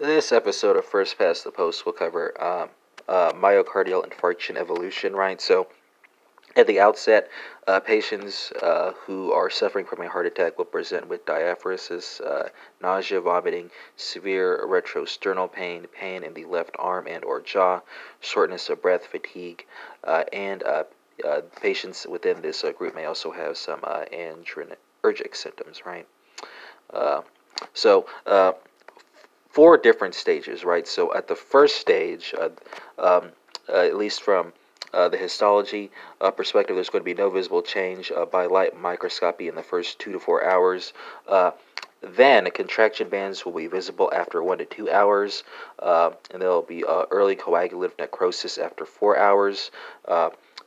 This episode of First Past the Post will cover um, uh, myocardial infarction evolution, right? So, at the outset, uh, patients uh, who are suffering from a heart attack will present with diaphoresis, uh, nausea, vomiting, severe retrosternal pain, pain in the left arm and or jaw, shortness of breath, fatigue, uh, and uh, uh, patients within this group may also have some adrenergic symptoms, right? so, four different stages, right? So, at the first stage, um, at least from uh, the histology uh, perspective, there's going to be no visible change uh, by light microscopy in the first two to four hours. Uh, then contraction bands will be visible after one to two hours, uh, and there will be uh, early coagulative necrosis after four hours.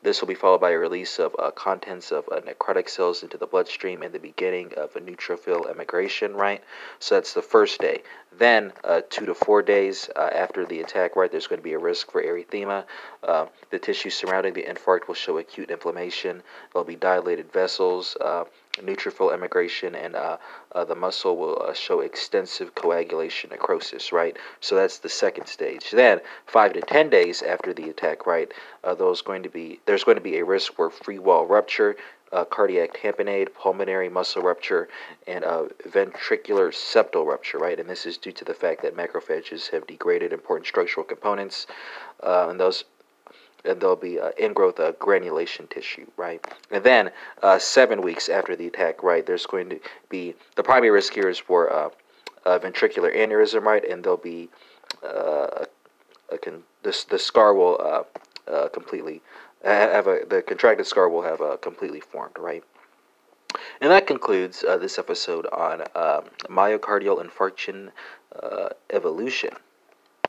This will be followed by a release of uh, contents of uh, necrotic cells into the bloodstream and the beginning of a neutrophil emigration, right? So that's the first day. Then, uh, two to four days uh, after the attack, right, there's going to be a risk for arrhythmia. Uh, the tissue surrounding the infarct will show acute inflammation. There'll be dilated vessels uh, neutrophil emigration, and uh, uh, the muscle will uh, show extensive coagulation necrosis, right? So that's the second stage. Then, five to ten days after the attack, right, uh, those going to be there's going to be a risk for free wall rupture, uh, cardiac tamponade, papillary muscle rupture, and uh, ventricular septal rupture, right? And this is due to the fact that macrophages have degraded important structural components, and those there'll be uh, ingrowth of granulation tissue, right? And then uh, seven weeks after the attack, right, there's going to be the primary risk here is for uh, ventricular aneurysm, right? And there'll be uh, a con- this the scar will uh, uh, completely have a the contracted scar will have uh, completely formed, right? And that concludes uh, this episode on um, myocardial infarction uh, evolution.